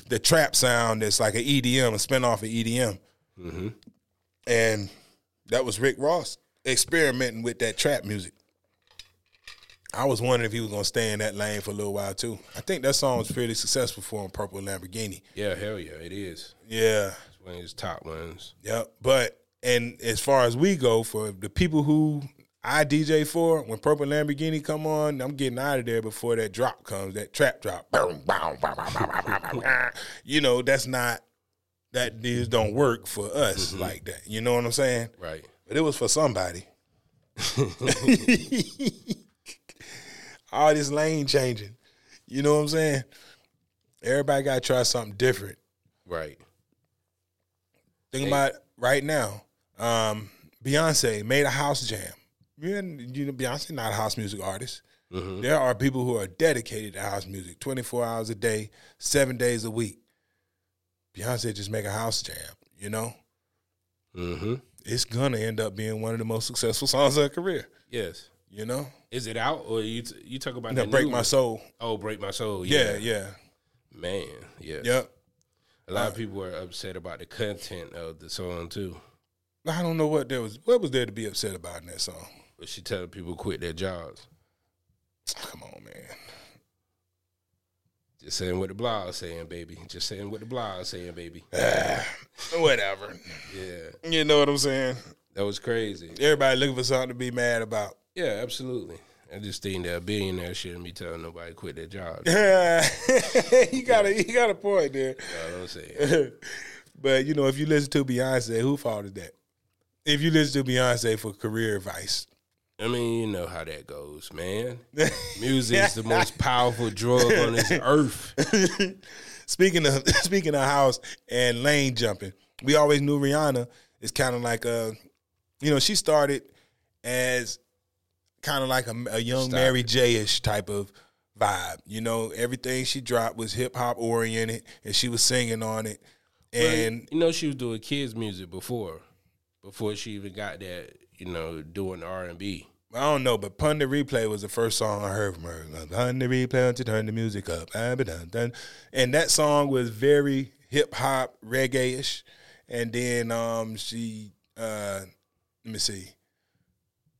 the trap sound that's like an EDM, a spinoff of EDM, Mm-hmm. and that was Rick Ross experimenting with that trap music. I was wondering if he was gonna stay in that lane for a little while too. I think that song was pretty successful for him, Purple Lamborghini. Yeah, hell yeah, it is. Yeah, It's one of his top ones. Yep. But and as far as we go, for the people who I DJ for when Purple Lamborghini come on, I'm getting out of there before that drop comes, that trap drop. Boom, boom, boom, boom, boom, you know, that's not that this don't work for us mm-hmm. like that. You know what I'm saying? Right. But it was for somebody. All this lane changing. You know what I'm saying? Everybody gotta try something different. Right. Think hey. about right now. Um, Beyonce made a house jam. You know, you know, Beyonce not a house music artist. Mm-hmm. There are people who are dedicated to house music, twenty four hours a day, seven days a week. Beyonce just make a house jam. You know, Mm-hmm. it's gonna end up being one of the most successful songs of her career. Yes. You know, Is it out or you t- you talk about no, break my soul. Oh, break my soul. Yeah, Yeah. yeah, Man. Yeah. yep. A lot of people are upset about the content of the song too. I don't know what there was. What was there to be upset about in that song? But she telling people to quit their jobs. Come on, man. Just saying what the blog saying, baby. Just saying what the blog saying, baby. Whatever. Yeah. You know what I'm saying? That was crazy. Everybody looking for something to be mad about. Yeah, absolutely. I just think that a billionaire shouldn't be telling nobody to quit their job. Yeah, you got a you got a point there. know what I'm saying? but you know, if you listen to Beyonce, who fault is that? If you listen to Beyonce for career advice, I mean, you know how that goes, man. Music is the most powerful drug on this earth. speaking of speaking of house and lane jumping, we always knew Rihanna is kind of like a, you know, she started as kind of like a, a young Stop Mary J ish type of vibe. You know, everything she dropped was hip hop oriented, and she was singing on it. And you know, she was doing kids music before, before she even got that. You know, doing R and B. I don't know, but Pon de Replay was the first song I heard from her. Pon de Replay to turn the music up. Ba, dun, dun. And that song was very hip hop, reggae ish. And then um, she, uh, let me see.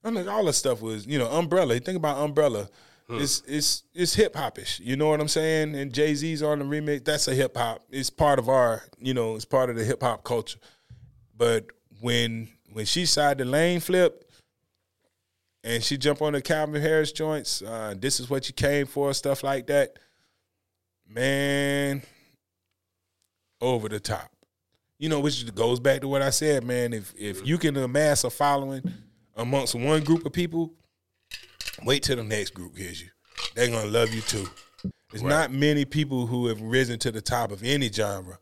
I mean, all the stuff was, you know, Umbrella. You think about Umbrella. It's it's it's hip hopish. You know what I'm saying? And Jay Z's on the remix. That's a hip hop. It's part of our, you know, it's part of the hip hop culture. But when when she side the lane flip, and she jump on the Calvin Harris joints. Uh, this is what you came for, stuff like that. Man, over the top. You know, which goes back to what I said, man. If if you can amass a following amongst one group of people, wait till the next group hears you. They're gonna love you too. There's not many people who have risen to the top of any genre.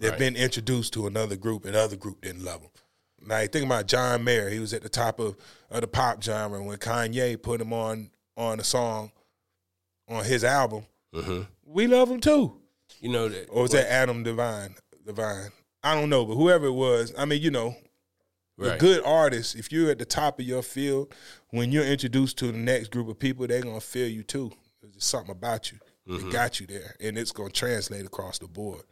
They've Right. been introduced to another group, and other group didn't love them. Like think about John Mayer. He was at the top of, of the pop genre when Kanye put him on on a song on his album. hmm We love him too. You know that. Or was that Adam Devine? Divine. I don't know, but whoever it was, I mean, you know, the Right. good artists, if you're at the top of your field, when you're introduced to the next group of people, they're gonna feel you too. There's something about you. It got you there. And it's gonna translate across the board.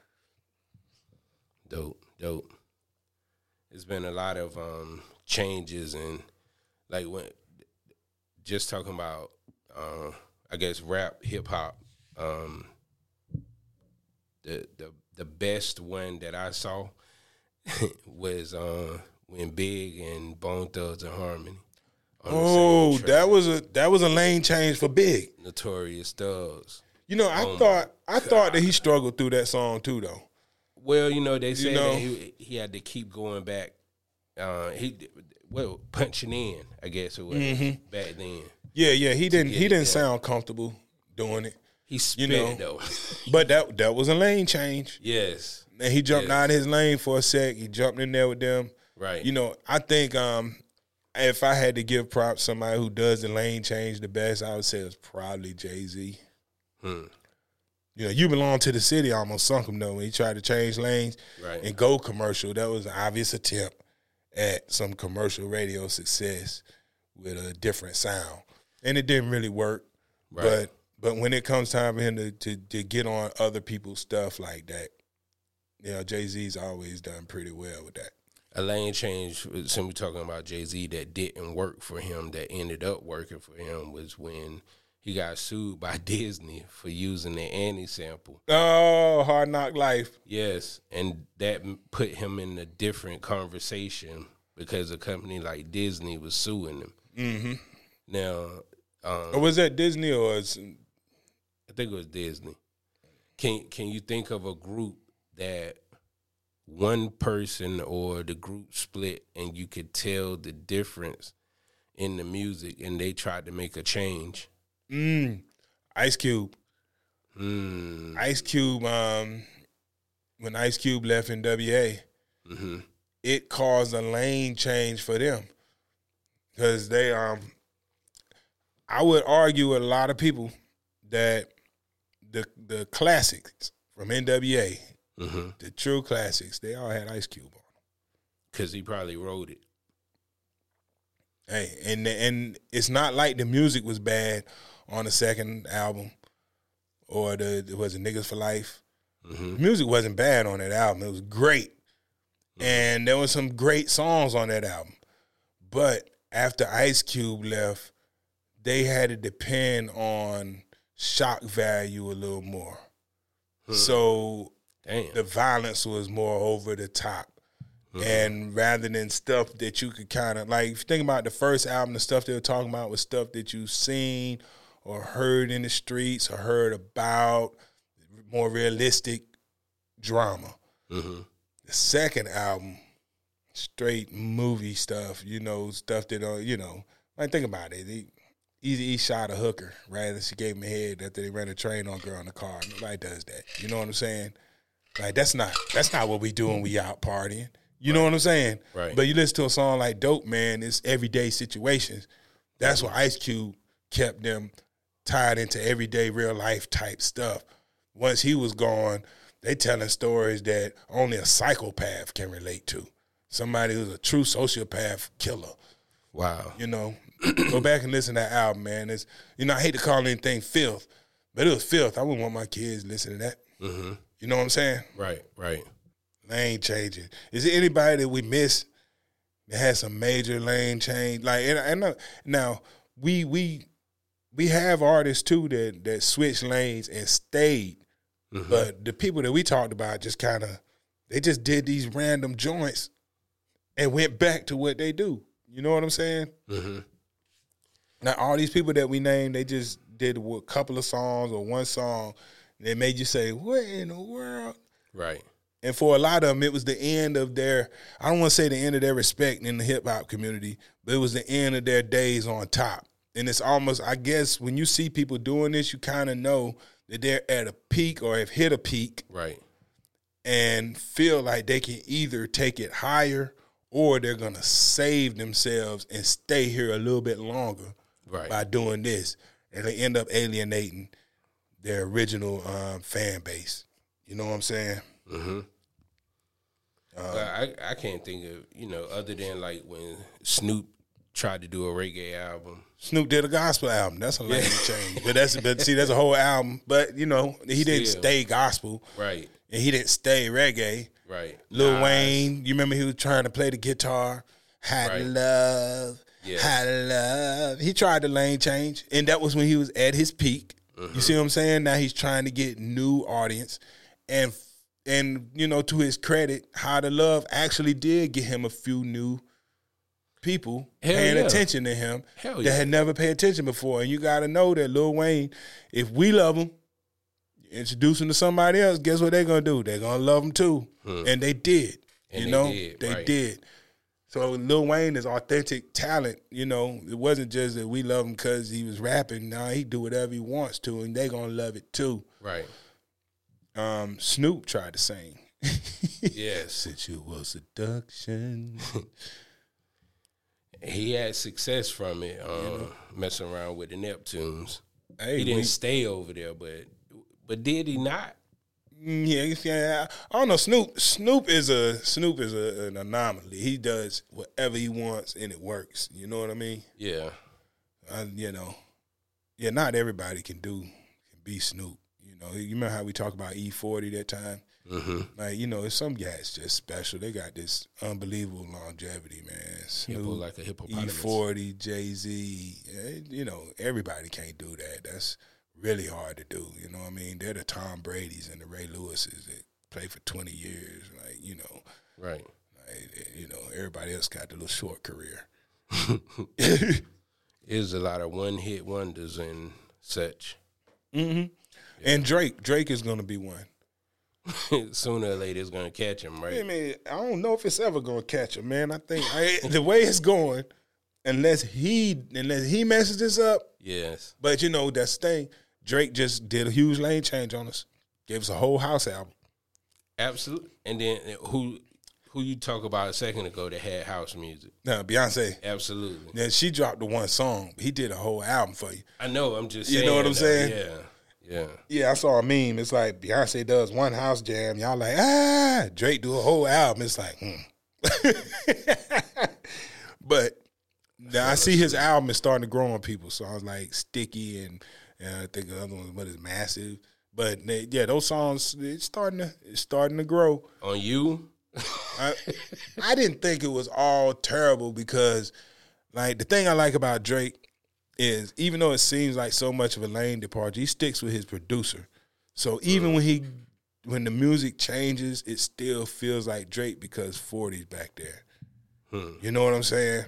Dope, dope. There's been a lot of um, changes and like when just talking about uh, I guess rap, hip hop. Um, the the the best one that I saw was uh, when Big and Bone Thugs and Harmony. on the same Oh, that was a that was a lane change for Big. Notorious Thugs. You know, I Oh thought I thought that he struggled through that song too though. Well, you know, they said know- that he, he had to keep going back. Uh, he well punching in, I guess it was Mm-hmm. back then. Yeah, yeah, he didn't he didn't done. sound comfortable doing it. He spit know. though. But that that was a lane change. yes, And he jumped Yes. out of his lane for a sec. He jumped in there with them. right. You know, I think um, if I had to give props somebody who does the lane change the best, I would say it's probably Jay Z. Hmm. You know, you belong to the city. Almost sunk him though when he tried to change lanes Right. and go commercial. That was an obvious attempt at some commercial radio success with a different sound, and it didn't really work. Right. But but when it comes time for him to, to to get on other people's stuff like that, you know, Jay Z's always done pretty well with that. a lane change. Since we're talking about Jay Z, that didn't work for him, that ended up working for him was when he got sued by Disney for using the Annie sample. Oh, hard knock life. Yes, and that put him in a different conversation because a company like Disney was suing him. Mm-hmm. Now, Or um, was that Disney or is, I think it was Disney. Can Can you think of a group that one person or the group split and you could tell the difference in the music, and they tried to make a change? Mm, Ice Cube? Mm, Ice Cube. Um, when Ice Cube left NWA, hmm it caused a lane change for them because they um. I would argue with a lot of people that the the classics from NWA, hmm the true classics, they all had Ice Cube on. Because he probably wrote it. Hey, and and it's not like the music was bad on the second album, or the was it Niggas for Life. hmm music wasn't bad on that album. It was great, mm-hmm. and there was some great songs on that album. But after Ice Cube left, they had to depend on shock value a little more. Hmm. So Damn. the violence was more over the top. Hmm. And rather than stuff that you could kind of like, if you think about the first album, the stuff they were talking about was stuff that you've seen or heard in the streets or heard about, more realistic drama. hmm The second album, straight movie stuff, you know, stuff that are, you know, Like think about it. He, Eazy E shot a hooker, right? And she gave him a head after they ran a train on girl in the car. Nobody does that. You know what I'm saying? Like that's not that's not what we do when we out partying. You know what I'm saying? Right. But you listen to a song like Dope Man, it's everyday situations. That's why Ice Cube kept them tied into everyday real life type stuff. Once he was gone, they telling stories that only a psychopath can relate to. Somebody who's a true sociopath killer. Wow. You know, go back and listen to that album, man. It's you know I hate to call anything filth, but it was filth. I wouldn't want my kids listening to that. Mm-hmm. You know what I'm saying? Right. Right. Lane changing. Is there anybody that we miss that has some major lane change? Like, and, and uh, now we we we have artists too that that switch lanes and stayed, Mhm. but the people that we talked about just kind of they just did these random joints and went back to what they do. You know what I'm saying? Mm-hmm. Now all these people that we named, they just did a couple of songs or one song. It made you say, "What in the world?" Right. And for a lot of them, it was the end of their, I don't want to say the end of their respect in the hip hop community, but it was the end of their days on top. And it's almost, I guess, when you see people doing this, you kind of know that they're at a peak or have hit a peak Right. and feel like they can either take it higher or they're going to save themselves and stay here a little bit longer Right. by doing this. And they end up alienating their original um, fan base. You know what I'm saying? Mm-hmm. but I I can't think of you know other than like when Snoop tried to do a reggae album. Snoop did a gospel album. That's a lane change. But that's but see, that's a whole album. But you know, he didn't Still. stay gospel Right. and he didn't stay reggae. Right. Lil Nas. Wayne, you remember he was trying to play the guitar. Had Right. love. Yeah. Had love. He tried the lane change. And that was when he was at his peak. You see uh-huh. what I'm saying? Now he's trying to get new audience. And and you know, to his credit, How to Love actually did get him a few new people Hell paying yeah. attention to him Hell that yeah. had never paid attention before. And you got to know that Lil Wayne, if we love him, introduce him to somebody else, guess what they're gonna do? They're gonna love him too, and they did. Hmm. And you they know, did, they right. did. So Lil Wayne is authentic talent. You know, it wasn't just that we love him because he was rapping. Now he do whatever he wants to, and they gonna love it too. Right. Um, Snoop tried to sing. Yes. Sensual seduction. he had success from it, um, messing around with the Neptunes. hey, He didn't we- stay over there, but but did he not? Mm, Yeah, yeah. I don't know. Snoop. Snoop is a Snoop is a, an anomaly. He does whatever he wants and it works. You know what I mean? Yeah. I, you know, yeah. Not everybody can do can be Snoop. You know, you remember how we talked about E forty that time? Mm-hmm. Like you know, some guys just special. They got this unbelievable longevity, man. Hippo Snoop, like a E hippopotamus. forty, Jay Z. You know, everybody can't do that. That's really hard to do. You know what I mean? They're the Tom Brady's and the Ray Lewis's that play for twenty years. Like you know, Right. like, you know, everybody else got the little short career. There's a lot of one hit wonders and such. Mm-hmm. And Drake, Drake is going to be one. Sooner or later, it's gonna catch him, right? I mean, I don't know if it's ever going to catch him, man. I think I, the way it's going, unless he unless he messes this up. Yes. But you know that's the thing. Drake just did a huge lane change on us. Gave us a whole house album. Absolutely. And then uh, who who you talk about a second ago that had house music? Now Beyonce, Absolutely. then she dropped the one song. He did a whole album for you. I know. I'm just You know what I'm saying? Yeah. Yeah. Yeah, I saw a meme. It's like Beyonce does one house jam. Y'all like, ah, Drake do a whole album. It's like, hmm. but now I see his album is starting to grow on people. So I was like, Sticky and, and I think the other one, what is Massive. But they, yeah, those songs, it's starting to, it's starting to grow. On you. I, I didn't think it was all terrible because, like, the thing I like about Drake is even though it seems like so much of a lane departure, he sticks with his producer. So even when he when the music changes, it still feels like Drake because 40's back there. Hmm. You know what I'm saying?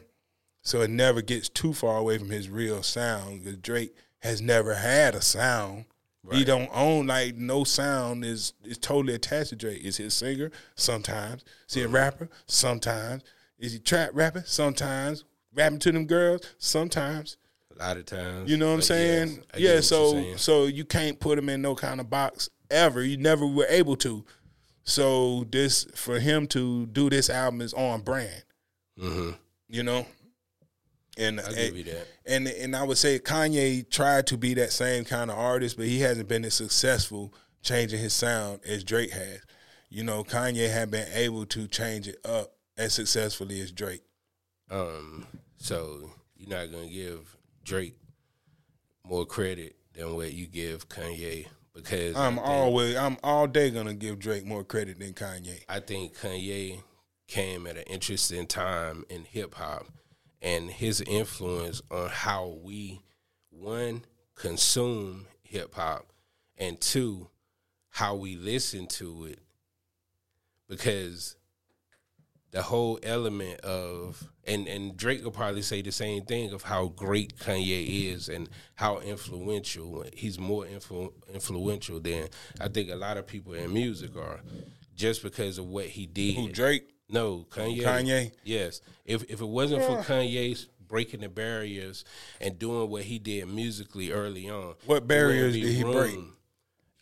So it never gets too far away from his real sound because Drake has never had a sound. He don't own like no sound is is totally attached to Drake. Is he a singer? Sometimes. Is he a hmm. rapper? Sometimes. Is he trap rapper? Sometimes. rapping to them girls? Sometimes. A lot of times. You know what I'm saying? yes, yeah, so saying. so you can't put him in no kind of box ever. You never were able to. So this for him to do this album is on brand. Mhm. You know? And I'll and, give you that. and and I would say Kanye tried to be that same kind of artist, but he hasn't been as successful changing his sound as Drake has. You know, Kanye had been able to change it up as successfully as Drake. Um, so you're not gonna give Drake more credit than what you give Kanye because I'm think- always I'm all day gonna give Drake more credit than Kanye. I think Kanye came at an interesting time in hip hop and his influence on how we one consume hip hop and two how we listen to it because the whole element of and and Drake will probably say the same thing of how great Kanye is and how influential he's more influ- influential than I think a lot of people in music are just because of what he did. Who Drake? No, Kanye. Kanye? Yes. If if it wasn't for Kanye's breaking the barriers and doing what he did musically early on, What barriers did he break?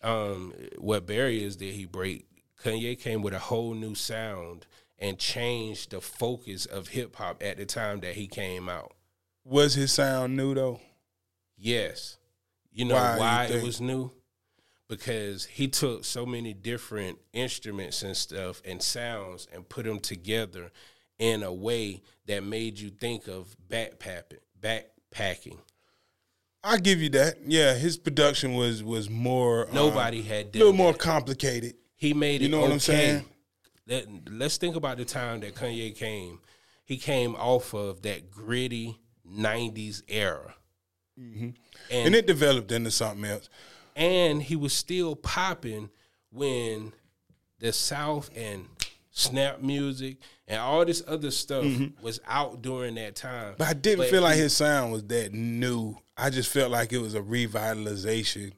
Um, what barriers did he break? Kanye came with a whole new sound and changed the focus of hip hop at the time that he came out. Was his sound new though? Yes. You know Why why, you it was new? Because he took so many different instruments and stuff and sounds and put them together in a way that made you think of backpacking. Backpacking. I give you that. Yeah, his production was was more Nobody um, had a little more complicated. He made it You know what okay. I'm saying? Let, let's think about the time that Kanye came. He came off of that gritty '90s era, Mm-hmm. and And it developed into something else. and he was still popping when the South and snap music and all this other stuff was out during that time. Mm-hmm. But I didn't feel like he- his sound was that new. I just felt like it was a revitalization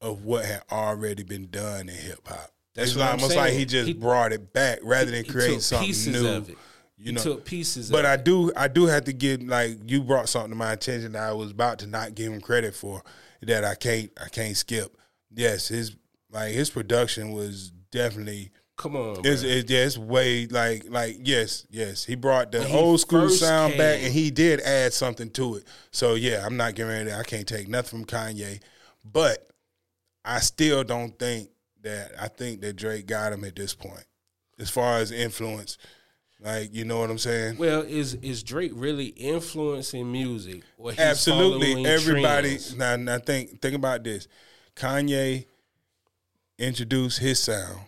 of what had already been done in hip hop. That's It's what I'm almost like he just He- brought it back rather than create took something pieces new. of it. You he know, took pieces. but of I it. do I do have to give like you brought something to my attention that I was about to not give him credit for that I can't I can't skip. Yes, his like his production was definitely come on. it's, it's, yeah, it's way like like yes yes he brought the When old school sound back and he did add something to it. So yeah, I'm not getting ready. I can't take nothing from Kanye, but I still don't think that I think that Drake got him at this point as far as influence. Like you know what I'm saying? Well, is is Drake really influencing music? Or he's Absolutely, everybody. trends? Now, now think think about this. Kanye introduced his sound,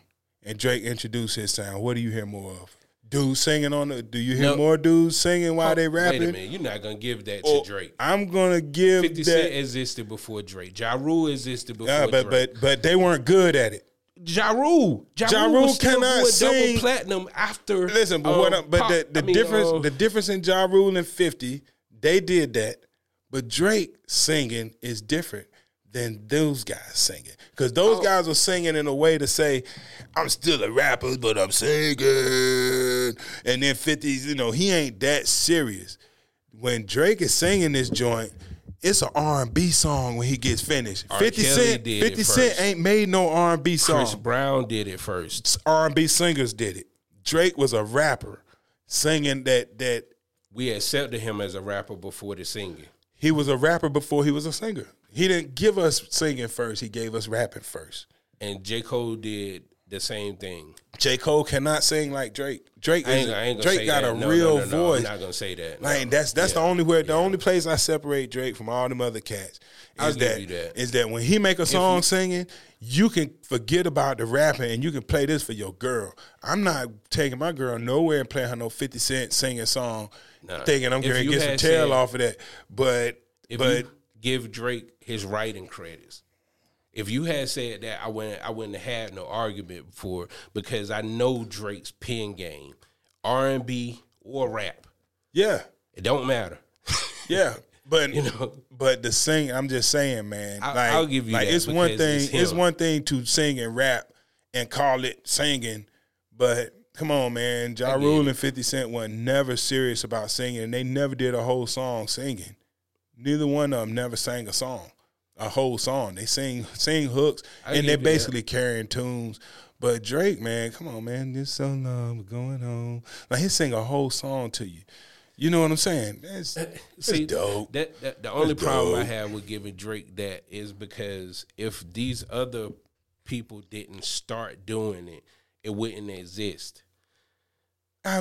and Drake introduced his sound. What do you hear more of? Dudes singing on the. Do you hear No. more dudes singing while they rapping? Wait a minute, you're not gonna give that to Or- Drake. I'm gonna give Fifty Cent that. existed before Drake. Ja Rule existed before Yeah, but Drake. but but they weren't good at it. Ja Rule, ja, Ja Rule cannot sing- double platinum after. Listen, but uh, what? I- But Pop- the, the I mean, difference uh, the difference in Ja Rule and Fifty, they did that, but Drake singing is different than those guys singing because those Oh. guys were singing in a way to say, "I'm still a rapper, but I'm singing," and then 50s, you know, he ain't that serious. When Drake is singing this joint. It's an R and B song when he gets finished. R. Fifty Kelly Cent, did it Fifty Cent first. ain't made no R and B song. Chris Brown did it first. R and B singers did it. Drake was a rapper singing that that We accepted him as a rapper before the singing. He was a rapper before he was a singer. He didn't give us singing first. He gave us rapping first. And J. Cole did the same thing. J Cole cannot sing like Drake. Drake is Drake got that. a No, real no, no, voice. I'm not gonna say that. Like that's that's the only way the only place I separate Drake from all them other cats is that, that. is that when he make a song singing, you can forget about the rapping and you can play this for your girl. I'm not taking my girl nowhere and playing her no 50 Cent singing song, Nah. thinking I'm If gonna get some tail said- off of that. But if but you give Drake his writing credits. If you had said that, I wouldn't I wouldn't have had no argument before because I know Drake's pen game, R and B or rap. yeah, It don't matter. yeah. But You know? but the sing, I'm just saying, man. I- like, I'll give you like that it's one thing. it's It's, one thing to sing and rap and call it singing, but come on, man. Ja Rule and 50 Cent were never serious about singing. And they never did a whole song singing. Neither one of them never sang a song, a whole song. They sing sing hooks, and they're you that. basically carrying tunes. But Drake, man, come on, man. This so long, uh, we're going on. Like he sing a whole song to you. You know what I'm saying? That's, that's uh, See, dope. That, that the only That's problem I have with giving Drake that is because if these other people didn't start doing it, it wouldn't exist.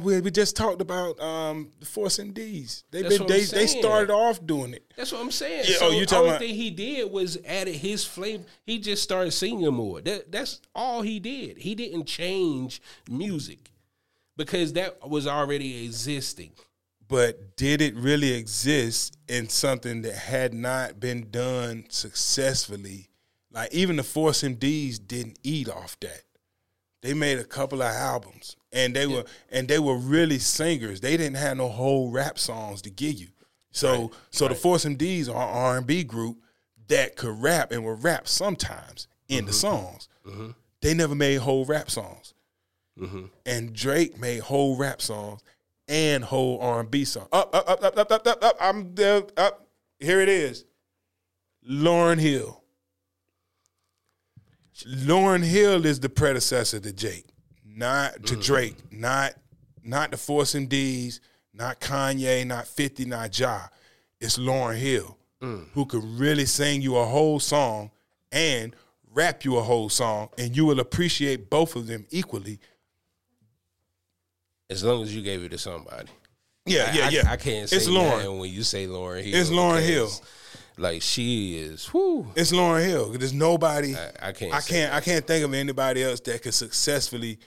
We, we just talked about um, the Force MDs. That's been they, they started off doing it. That's what I'm saying. Yeah, so oh, you the talking only about- thing he did was added his flavor. He just started singing more. That that's all he did. He didn't change music because that was already existing. but did it really exist in something that had not been done successfully? Like even the Force MDs didn't eat off that. They made a couple of albums, and they were and they were really singers. They didn't have no whole rap songs to give you. So so the Force MDs are R and B group that could rap and would rap sometimes in the mm-hmm. songs. Mm-hmm. They never made whole rap songs mm-hmm. and Drake made whole rap songs and whole R and B songs. Up, up, up, up, up, up, up, up. I'm there. Up. Here it is. Lauryn Hill. Lauryn Hill is the predecessor to Jake, not to mm. Drake, not not the Force MDs, not Kanye, not Fifty, not Ja. It's Lauryn Hill mm. who could really sing you a whole song and rap you a whole song, and you will appreciate both of them equally. As long as you gave it to somebody. Yeah, I- yeah, yeah. I can't say It's Lauryn. when you say Lauryn Hill. It's Lauryn because, Like she is. Whoo. It's Lauryn Hill. There's nobody. I, I can't. I can't. I can't think of anybody else that could successfully,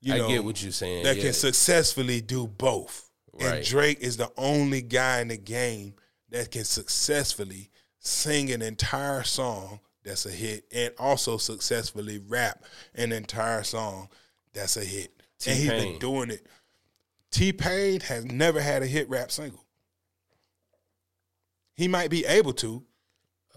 you I know, get what you're saying. that yeah. can successfully do both. And Drake is the only guy in the game that can successfully sing an entire song that's a hit and also successfully rap an entire song that's a hit. And he's been doing it. T Pain has never had a hit rap single. He might be able to,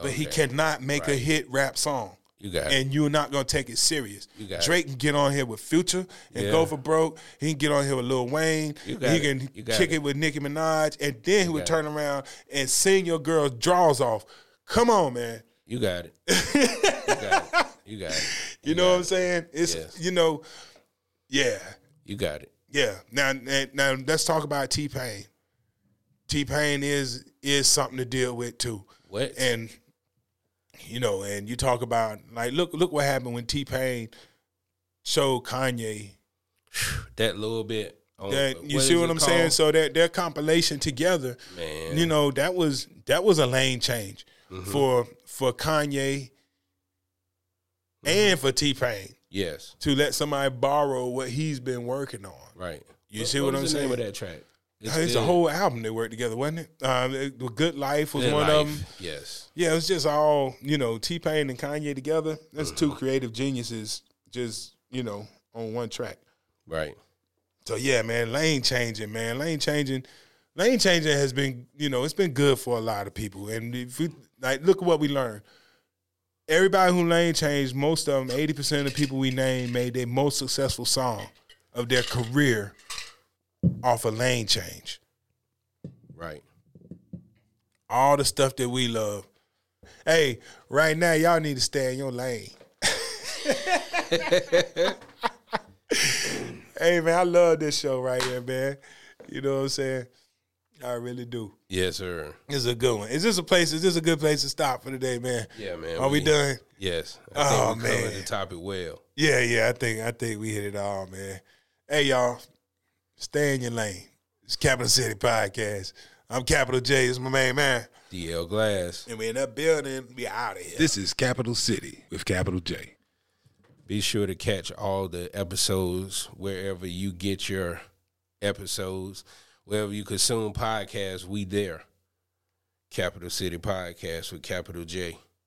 but he cannot make a hit rap song You got it. and you're not gonna take it serious. You got Drake can get on here with Future and Yeah. go for broke. He can get on here with Lil Wayne. You got he it. can You kick it. it. with Nicki Minaj, and then he would turn around and sing your girl's draws off. Come on, man. You got it. you got it. You got it. You know what I'm saying? It's Yes. you know, yeah, You got it. yeah. Now, now let's talk about T Pain. T Pain is is something to deal with too. What? and you know, and you talk about like look look what happened when T Pain showed Kanye that little bit. On, that you what see what I'm saying? So that their compilation together, Man. you know, that was that was a lane change Mm-hmm. for for Kanye and for T Pain Yes. to let somebody borrow what he's been working on. Right. You see what I'm was the name saying? of that track? It's, a whole album they worked together, wasn't it? Um, it- the Good Life was Good one Life. of them. Yes. Yeah, it was just all you know, T Pain and Kanye together. That's two creative geniuses, just you know, on one track. Right. So yeah, man, lane changing, man, lane changing, lane changing has been, you know, it's been good for a lot of people. And if we like, look at what we learned. Everybody who lane changed, most of them, eighty percent of the people we named made their most successful song of their career off a lane change. Right. all the stuff that we love. Hey, right now, y'all need to stay in your lane. hey, man, I love this show right here, man. You know what I'm saying? I really do. Yes, sir. It's a good one. Is this a place? Is this a good place to stop for today, man? Yeah, man. Are we done? Yes. I Oh, we man. the topic well. Yeah, yeah. I think I think we hit it all, man. Hey, y'all, stay in your lane. It's Capital City Podcast. I'm Capital J. It's my main man, DL Glass. and we in that building. We out of here. This is Capital City with Capital J. Be sure to catch all the episodes wherever you get your episodes, wherever you consume podcasts. We there. Capital City Podcast with Capital J.